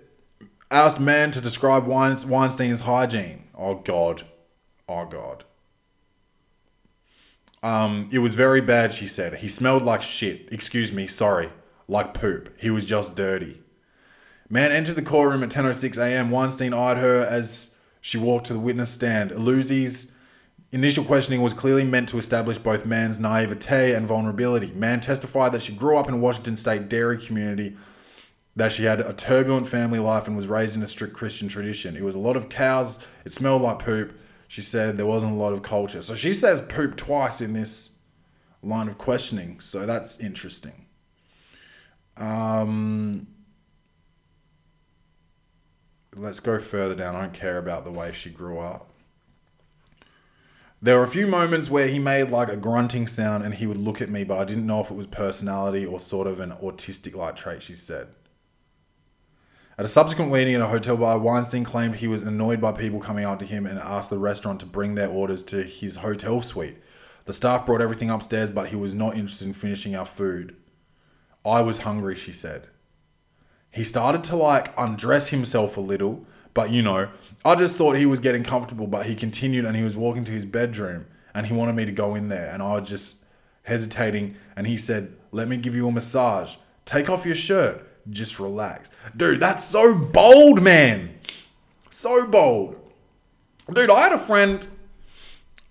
Speaker 1: asked Mann to describe Weinstein's hygiene. Oh, God. Oh, God. Um, it was very bad, she said. He smelled like shit. Excuse me, sorry. Like poop. He was just dirty. Mann entered the courtroom at 10.06 a.m. Weinstein eyed her as she walked to the witness stand. Illuzzi's initial questioning was clearly meant to establish both Mann's naivete and vulnerability. Mann testified that she grew up in a Washington state dairy community, that she had a turbulent family life and was raised in a strict Christian tradition. It was a lot of cows. It smelled like poop. She said there wasn't a lot of culture. So she says poop twice in this line of questioning. So that's interesting. Um, let's go further down. I don't care about the way she grew up. There were a few moments where he made like a grunting sound and he would look at me, but I didn't know if it was personality or sort of an autistic like trait, she said. At a subsequent meeting at a hotel bar, Weinstein claimed he was annoyed by people coming up to him and asked the restaurant to bring their orders to his hotel suite. The staff brought everything upstairs, but he was not interested in finishing our food. I was hungry, she said. He started to like undress himself a little, but you know, I just thought he was getting comfortable, but he continued and he was walking to his bedroom and he wanted me to go in there and I was just hesitating and he said, "Let me give you a massage. Take off your shirt. Just relax." Dude, that's so bold, man. So bold. Dude, I had a friend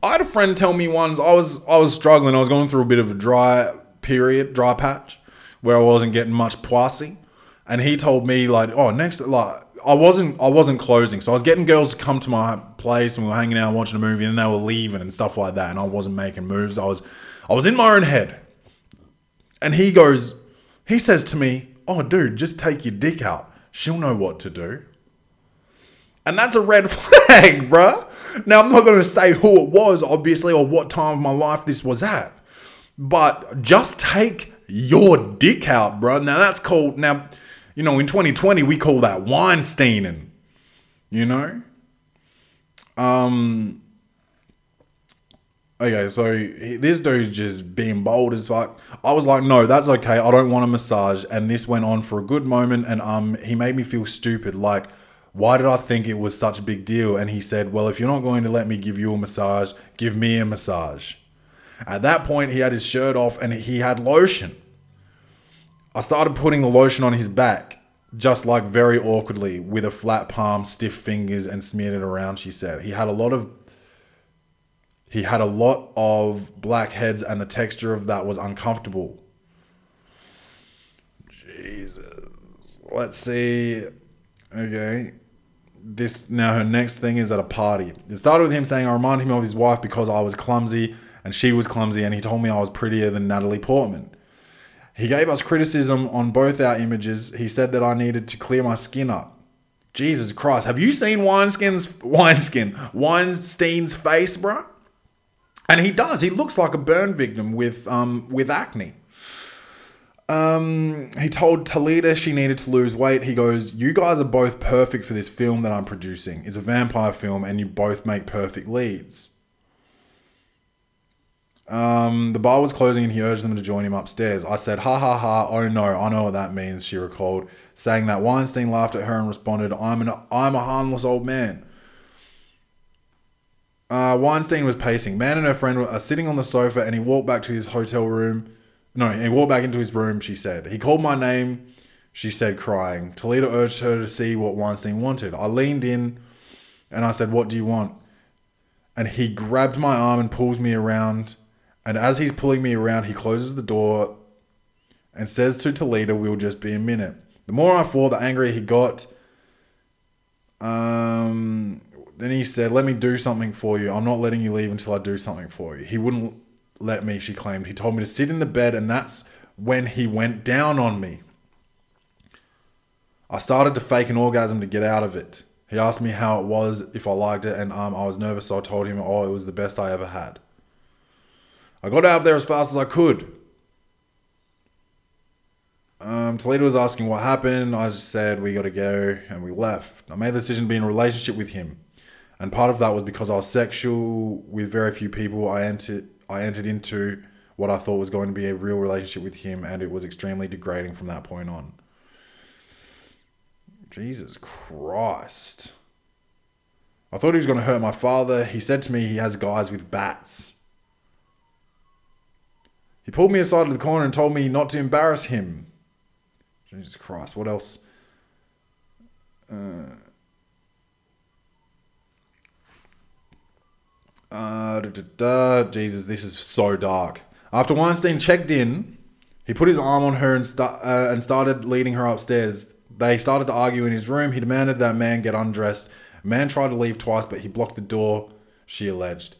Speaker 1: I had a friend tell me once I was I was struggling. I was going through a bit of a dry period, dry patch, where I wasn't getting much poissy, and he told me like, "Oh, next like I wasn't I wasn't closing, so I was getting girls to come to my place and we were hanging out watching a movie, and they were leaving and stuff like that, and I wasn't making moves. I was I was in my own head, and he goes, he says to me, "Oh, dude, just take your dick out. She'll know what to do." And that's a red flag, bruh. Now, I'm not going to say who it was, obviously, or what time of my life this was at. But just take your dick out, bro. Now, that's called, now, you know, in 2020, we call that Weinsteining. You know? Um. Okay, so this dude's just being bold as fuck. I was like, no, that's okay. I don't want a massage. And this went on for a good moment, and um, he made me feel stupid. Like, why did I think it was such a big deal? And he said, well, if you're not going to let me give you a massage, give me a massage. At that point, he had his shirt off and he had lotion. I started putting the lotion on his back, just like very awkwardly, with a flat palm, stiff fingers, and smeared it around, she said. He had a lot of he had a lot of blackheads and the texture of that was uncomfortable. Jesus. Let's see. Okay. This now her next thing is at a party. It started with him saying I remind him of his wife because I was clumsy and she was clumsy and he told me I was prettier than Natalie Portman. He gave us criticism on both our images. He said that I needed to clear my skin up. Jesus Christ, have you seen Weinstein's Weinstein Weinstein's face, bro? And he does. He looks like a burn victim with um with acne. Um, he told Talita she needed to lose weight. He goes, "You guys are both perfect for this film that I'm producing. It's a vampire film, and you both make perfect leads." Um, the bar was closing, and he urged them to join him upstairs. I said, "Ha ha ha! Oh no, I know what that means." She recalled, saying that Weinstein laughed at her and responded, "I'm an I'm a harmless old man." Uh, Weinstein was pacing. Mann and her friend are sitting on the sofa, and he walked back to his hotel room. No, he walked back into his room, she said. He called my name, she said, crying. Talita urged her to see what Weinstein wanted. I leaned in and I said, What do you want? And he grabbed my arm and pulls me around. And as he's pulling me around, he closes the door and says to Talita, We'll just be a minute. The more I fought, the angrier he got. Um, then he said, Let me do something for you. I'm not letting you leave until I do something for you. He wouldn't let me, she claimed. He told me to sit in the bed, and that's when he went down on me. I started to fake an orgasm to get out of it. He asked me how it was, if I liked it, and um, I was nervous, so I told him, oh, it was the best I ever had. I got out of there as fast as I could. Um, Talita was asking what happened. I just said, we got to go, and we left. I made the decision to be in a relationship with him. And part of that was because I was sexual with very few people. I entered I entered into what I thought was going to be a real relationship with him, and it was extremely degrading from that point on. Jesus Christ. I thought he was going to hurt my father. He said to me he has guys with bats. He pulled me aside to the corner and told me not to embarrass him. Jesus Christ, what else? Uh, da, da, da. Jesus, this is so dark. After Weinstein checked in, he put his arm on her and, uh, and started leading her upstairs. They started to argue in his room. He demanded that Mann get undressed. Mann tried to leave twice, but he blocked the door, she alleged.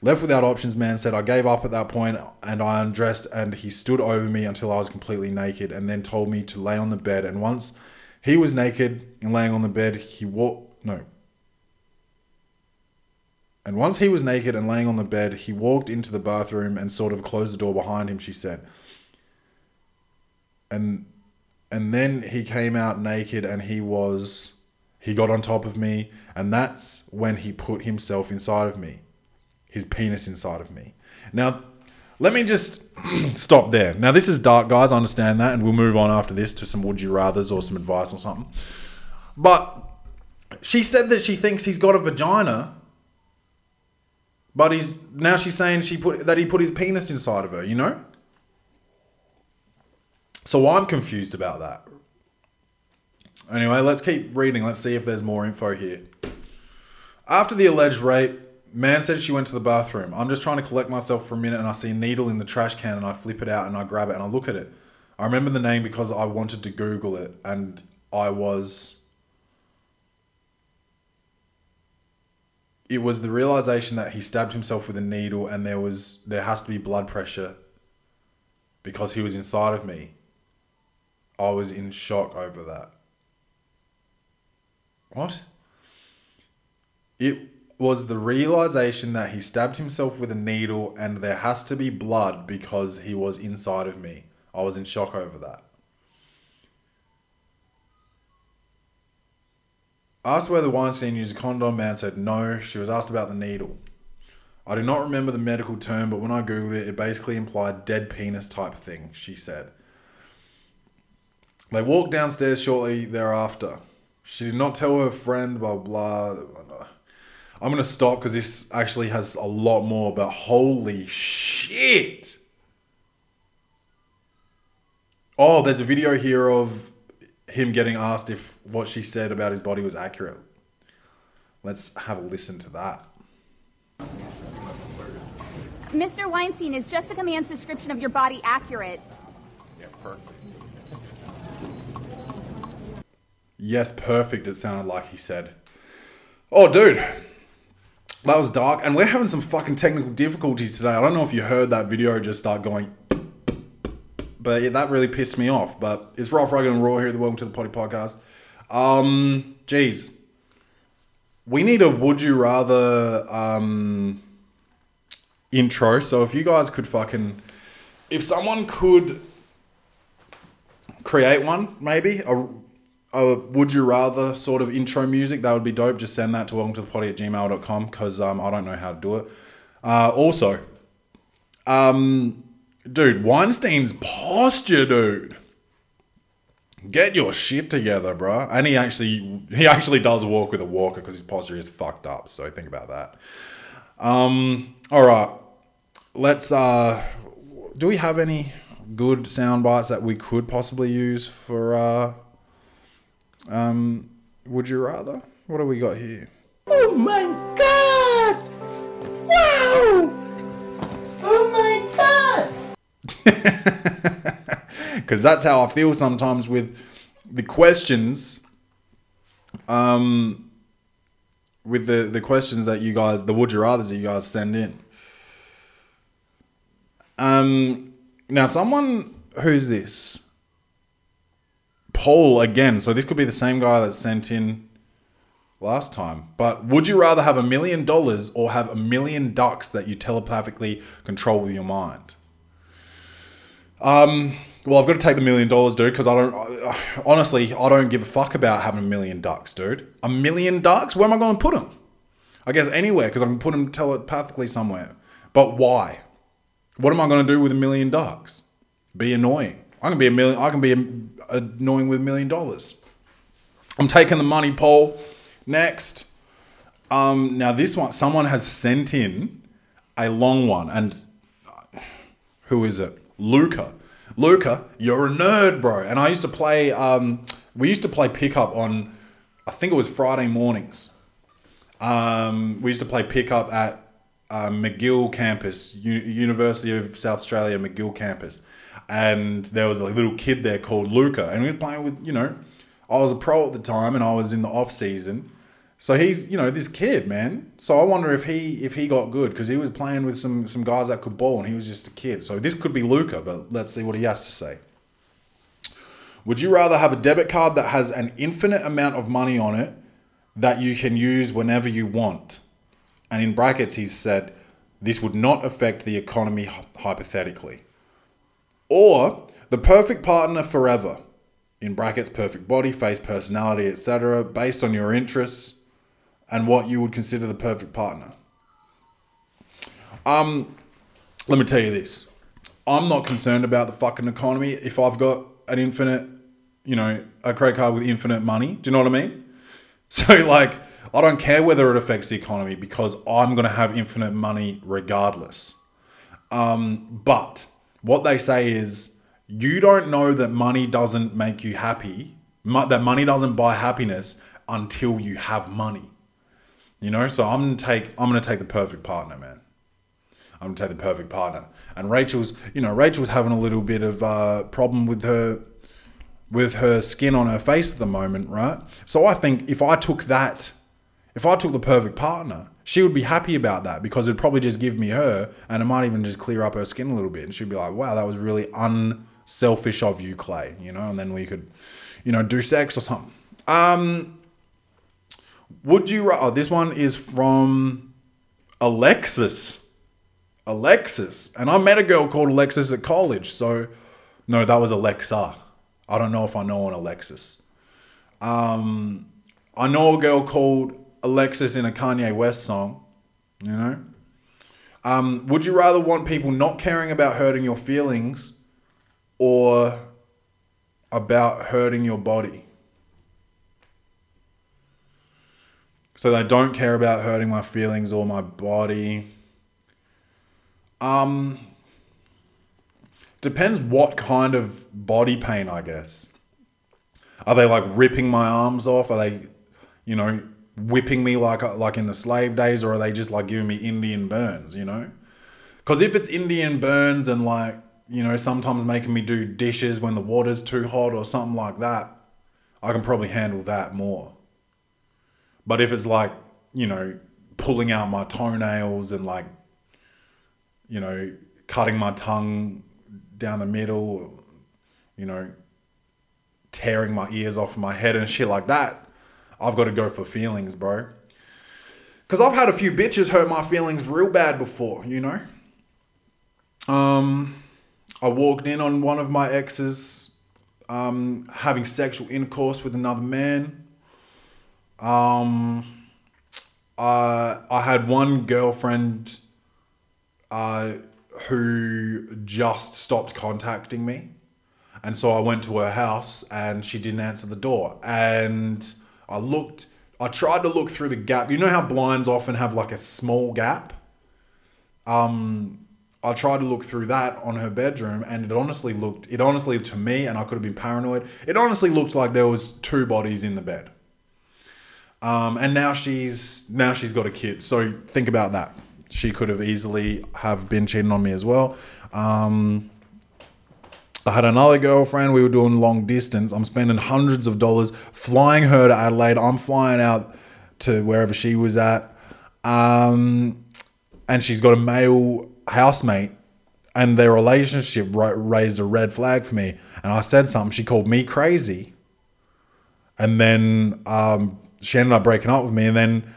Speaker 1: Left without options, Mann said, I gave up at that point and I undressed and he stood over me until I was completely naked and then told me to lay on the bed. And once he was naked and laying on the bed, he walked. No. And once he was naked and laying on the bed, he walked into the bathroom and sort of closed the door behind him, she said. And and then he came out naked and he was he got on top of me and that's when he put himself inside of me his penis inside of me. Now let me just stop there. Now this is dark guys. I understand that and we'll move on after this to some would you rathers or some advice or something. But she said that she thinks he's got a vagina but he's now she's saying she put that he put his penis inside of her you know so I'm confused about that. Anyway, let's keep reading. Let's see if there's more info here. After the alleged rape, Mann said she went to the bathroom. I'm just trying to collect myself for a minute and I see a needle in the trash can and I flip it out and I grab it and I look at it. I remember the name because I wanted to Google it and I was. It was the realization that he stabbed himself with a needle and there was there has to be blood pressure because he was inside of me. I was in shock over that. What? It was the realization that he stabbed himself with a needle and there has to be blood because he was inside of me. I was in shock over that. Asked whether Weinstein used a condom, Mann said no. She was asked about the needle. I do not remember the medical term, but when I googled it, it basically implied dead penis type thing, she said. They walked downstairs shortly thereafter. She did not tell her friend, blah, blah. I'm going to stop because this actually has a lot more, but holy shit. Oh, there's a video here of him getting asked if what she said about his body was accurate. Let's have a listen to that.
Speaker 3: Mr. Weinstein, is Jessica Mann's description of your body accurate?
Speaker 4: Yeah, perfect.
Speaker 1: Yes, perfect, it sounded like he said. Oh, dude. That was dark. And we're having some fucking technical difficulties today. I don't know if you heard that video just start going. But yeah, that really pissed me off. But it's Ralph Rugged and Raw here. The Welcome to the Potty Podcast. Um, geez. We need a would you rather um, intro. So if you guys could fucking. If someone could create one, maybe, a a would you rather sort of intro music, that would be dope. Just send that to welcome to the potty at gmail.com because um, I don't know how to do it. Uh, also, um, dude, Weinstein's posture, dude. Get your shit together, bro. And he actually he actually does walk with a walker because his posture is fucked up. So think about that. Um, all right, let's. Uh, do we have any good sound bites that we could possibly use for? Uh, um, would you rather? What do we got here?
Speaker 5: Oh my
Speaker 1: Because that's how I feel sometimes with the questions. Um, with the the questions that you guys, the would you rather's that you guys send in. Um, now someone who's this? Paul again. So this could be the same guy that sent in last time. But would you rather have a million dollars or have a million ducks that you telepathically control with your mind? Um, well, I've got to take the million dollars, dude, because I don't. Honestly, I don't give a fuck about having a million ducks, dude. A million ducks? Where am I going to put them? I guess anywhere, because I can put them telepathically somewhere. But why? What am I going to do with a million ducks? Be annoying. I can be a million. I can be annoying with a million dollars. I'm taking the money, Paul. Next. Um, now this one, someone has sent in a long one, and who is it? Luca. Luca, you're a nerd, bro. And I used to play. Um, we used to play pickup on. I think it was Friday mornings. Um, we used to play pickup at uh, Magill campus, U- University of South Australia Magill campus, and there was a little kid there called Luca, and he was playing with you know, I was a pro at the time, and I was in the off season, so he's you know this kid man. So I wonder if he if he got good because he was playing with some some guys that could ball, and he was just a kid. So this could be Luca, but let's see what he has to say. Would you rather have a debit card that has an infinite amount of money on it that you can use whenever you want? And in brackets, he said, this would not affect the economy hypothetically. Or the perfect partner forever, in brackets, perfect body, face, personality, etc., based on your interests and what you would consider the perfect partner. Um, let me tell you this. I'm not concerned about the fucking economy if I've got an infinite, you know, a credit card with infinite money. Do you know what I mean? So, like, I don't care whether it affects the economy because I'm going to have infinite money regardless. Um, but what they say is you don't know that money doesn't make you happy, that money doesn't buy happiness until you have money. You know, so I'm gonna take I'm gonna take the perfect partner, man. I'm gonna take the perfect partner. And Rachel's, you know, Rachel's having a little bit of uh, problem with her with her skin on her face at the moment, right? So I think if I took that, if I took the perfect partner, she would be happy about that because it'd probably just give me her and it might even just clear up her skin a little bit. And she'd be like, wow, that was really unselfish of you, Clay, you know? And then we could, you know, do sex or something. Um, would you, ra- oh, this one is from Alexis. Alexis. And I met a girl called Alexis at college. So, no, that was Alexa. I don't know if I know an Alexis. Um, I know a girl called Alexis in a Kanye West song, you know? Um, would you rather want people not caring about hurting your feelings or about hurting your body? So they don't care about hurting my feelings or my body. Um, depends what kind of body pain, I guess. Are they like ripping my arms off? Are they, you know, whipping me like like in the slave days, or are they just like giving me Indian burns? You know, because if it's Indian burns and like you know sometimes making me do dishes when the water's too hot or something like that, I can probably handle that more. But if it's like you know pulling out my toenails and like you know cutting my tongue down the middle, you know tearing my ears off my head and shit like that, I've got to go for feelings, bro. Because I've had a few bitches hurt my feelings real bad before, you know? Um, I walked in on one of my exes um, having sexual intercourse with another man. Um, uh, I had one girlfriend uh, who just stopped contacting me. And so I went to her house and she didn't answer the door. And I looked, I tried to look through the gap. You know how blinds often have like a small gap? Um, I tried to look through that on her bedroom and it honestly looked, it honestly to me, and I could have been paranoid, it honestly looked like there was two bodies in the bed. Um, and now she's, now she's got a kid. So think about that. She could have easily have been cheating on me as well. Um, I had another girlfriend. We were doing long distance. I'm spending hundreds of dollars flying her to Adelaide. I'm flying out to wherever she was at. Um, and she's got a male housemate, and their relationship raised a red flag for me. And I said something. She called me crazy. And then um, she ended up breaking up with me. And then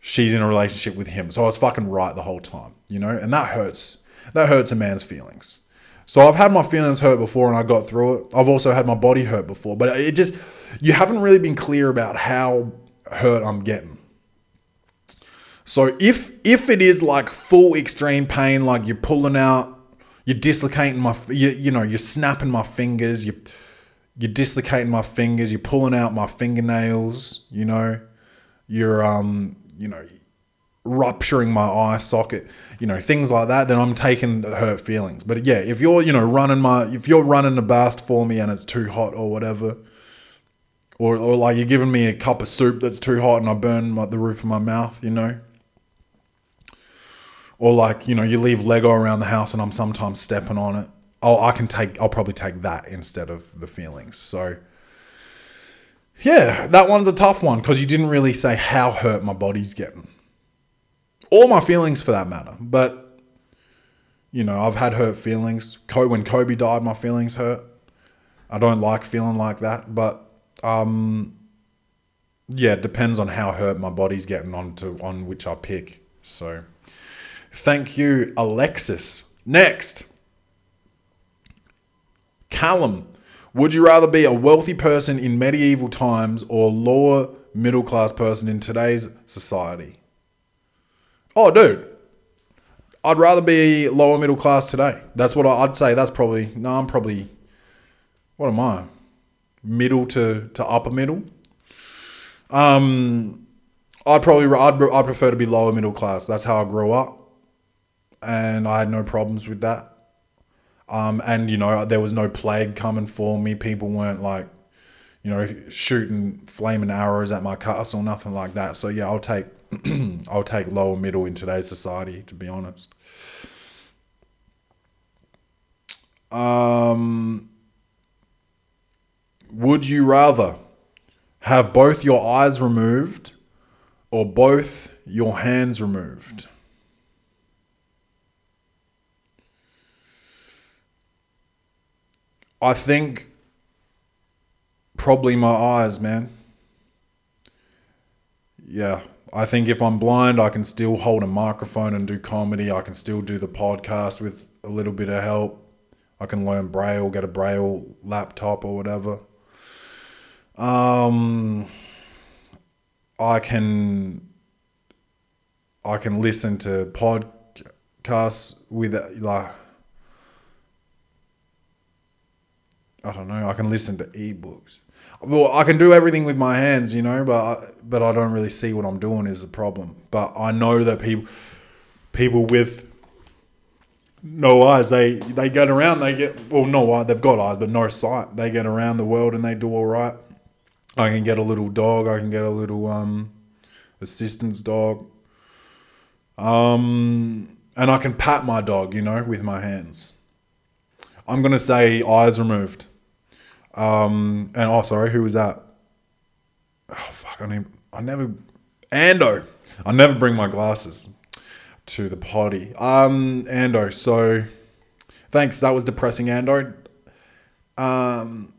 Speaker 1: she's in a relationship with him. So I was fucking right the whole time, you know? And that hurts. That hurts a man's feelings. So I've had my feelings hurt before and I got through it. I've also had my body hurt before, but it just you haven't really been clear about how hurt I'm getting. So if if it is like full extreme pain, like you're pulling out, you're dislocating my, you, you know, you're snapping my fingers, you you're dislocating my fingers, you're pulling out my fingernails, you know, you're um, you know, rupturing my eye socket, you know, things like that, then I'm taking the hurt feelings. But yeah, if you're, you know, running my, if you're running the bath for me and it's too hot or whatever, or, or like you're giving me a cup of soup that's too hot and I burn my, the roof of my mouth, you know, or like you know you leave Lego around the house and I'm sometimes stepping on it. Oh, I can take. I'll probably take that instead of the feelings. So yeah, that one's a tough one because you didn't really say how hurt my body's getting, or my feelings for that matter. But you know, I've had hurt feelings. When Kobe died, my feelings hurt. I don't like feeling like that, but um, yeah, it depends on how hurt my body's getting on to on which I pick. So. Thank you, Alexis. Next, Callum. Would you rather be a wealthy person in medieval times or lower middle class person in today's society? Oh, dude. I'd rather be lower middle class today. That's what I'd say. That's probably, no, I'm probably, what am I? Middle to, to upper middle. Um, I'd probably, I'd, I'd prefer to be lower middle class. That's how I grew up and I had no problems with that. Um, and you know, there was no plague coming for me. People weren't like, you know, shooting flaming arrows at my castle, nothing like that. So yeah, I'll take, I'll take lower middle in today's society, to be honest. Um, would you rather have both your eyes removed or both your hands removed? I think probably my eyes, man. Yeah, I think if I'm blind, I can still hold a microphone and do comedy. I can still do the podcast with a little bit of help. I can learn Braille, get a Braille laptop or whatever. Um, I can I can listen to podcasts with like I don't know. I can listen to ebooks. Well, I can do everything with my hands, you know, but but I don't really see what I'm doing is the problem. But I know that people people with no eyes, they they get around. They get well, no eye. They've got eyes, but no sight. They get around the world and they do all right. I can get a little dog. I can get a little um assistance dog. Um, and I can pat my dog, you know, with my hands. I'm gonna say eyes removed. Um, and oh, sorry, who was that? Oh fuck, I need, I never, Ando. I never bring my glasses to the party. Um, Ando. So, thanks. That was depressing, Ando. Um,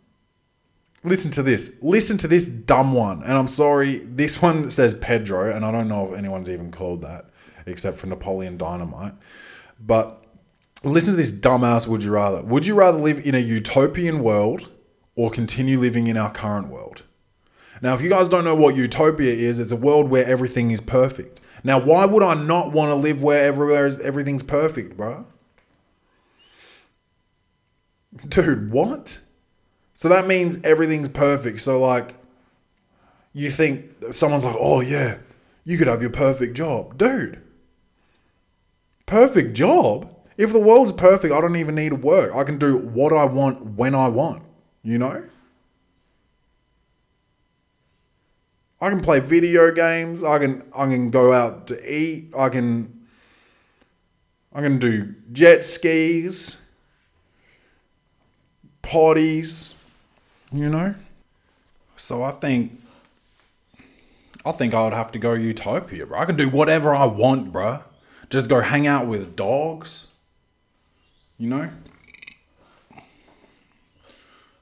Speaker 1: listen to this. Listen to this dumb one. And I'm sorry, this one says Pedro, and I don't know if anyone's even called that except for Napoleon Dynamite. But listen to this dumbass would you rather. Would you rather live in a utopian world or continue living in our current world. Now, if you guys don't know what utopia is, it's a world where everything is perfect. Now, why would I not want to live where everywhere is, everything's perfect, bro? Dude, what? So that means everything's perfect. So, like, you think someone's like, oh, yeah, you could have your perfect job. Dude, perfect job? If the world's perfect, I don't even need to work. I can do what I want when I want. You know? I can play video games. I can I can go out to eat. I can I can do jet skis, parties, you know? So I think I think I would have to go utopia, bro. I can do whatever I want, bro. Just go hang out with dogs. You know?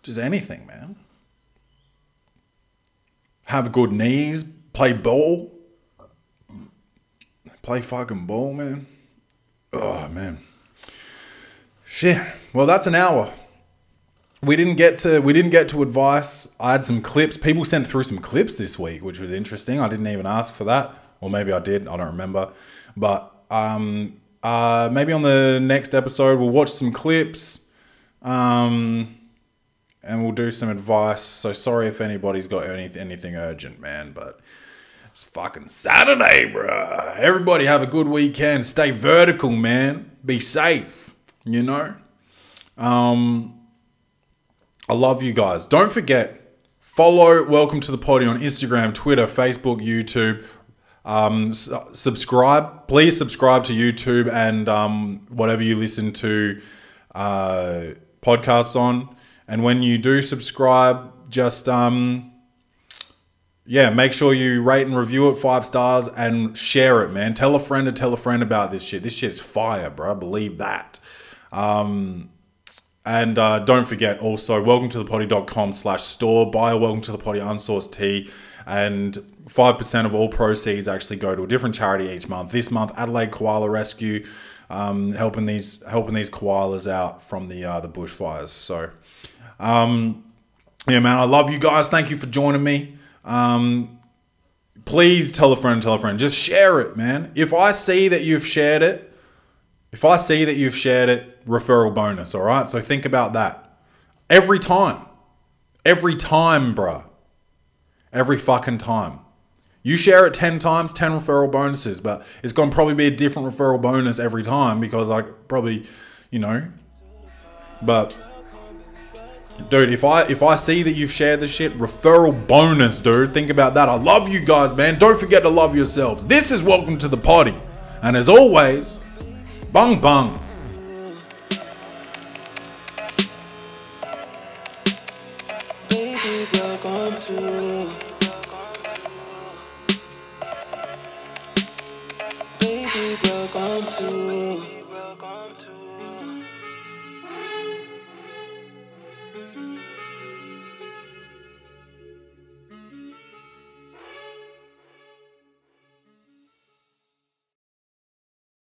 Speaker 1: Just anything, man. Have good knees, play ball. Play fucking ball, man. Oh, man. Shit. Well, that's an hour. We didn't get to we didn't get to advice. I had some clips. People sent through some clips this week, which was interesting. I didn't even ask for that, or maybe I did. I don't remember. But um, uh, maybe on the next episode we'll watch some clips. Um, and we'll do some advice. So sorry if anybody's got any, anything urgent, man, but It's fucking Saturday, bruh. Everybody have a good weekend. Stay vertical, man. Be safe, you know? Um, I love you guys. Don't forget, follow Welcome to the Potty on Instagram, Twitter, Facebook, YouTube. Um, subscribe. Please subscribe to YouTube and um, whatever you listen to uh, podcasts on. And when you do subscribe, just um, yeah, make sure you rate and review it five stars and share it, man. Tell a friend to tell a friend about this shit. This shit's fire, bro. Believe that. Um, and uh, don't forget also, welcome to the potty.com slash store. Buy a welcome to the potty unsourced tea. And 5% of all proceeds actually go to a different charity each month. This month, Adelaide Koala Rescue, um, helping these helping these koalas out from the uh, the bushfires. So, um, yeah, man, I love you guys. Thank you for joining me. Um, please tell a friend, tell a friend. Just share it, man. If I see that you've shared it, if I see that you've shared it, referral bonus, all right? So think about that. Every time. Every time, bruh. Every fucking time. You share it 10 times, 10 referral bonuses, but it's going to probably be a different referral bonus every time because I probably, you know. But dude, if I if I see that you've shared the shit, referral bonus, dude. Think about that. I love you guys, man. Don't forget to love yourselves. This is welcome to the potty. And as always, bung bung.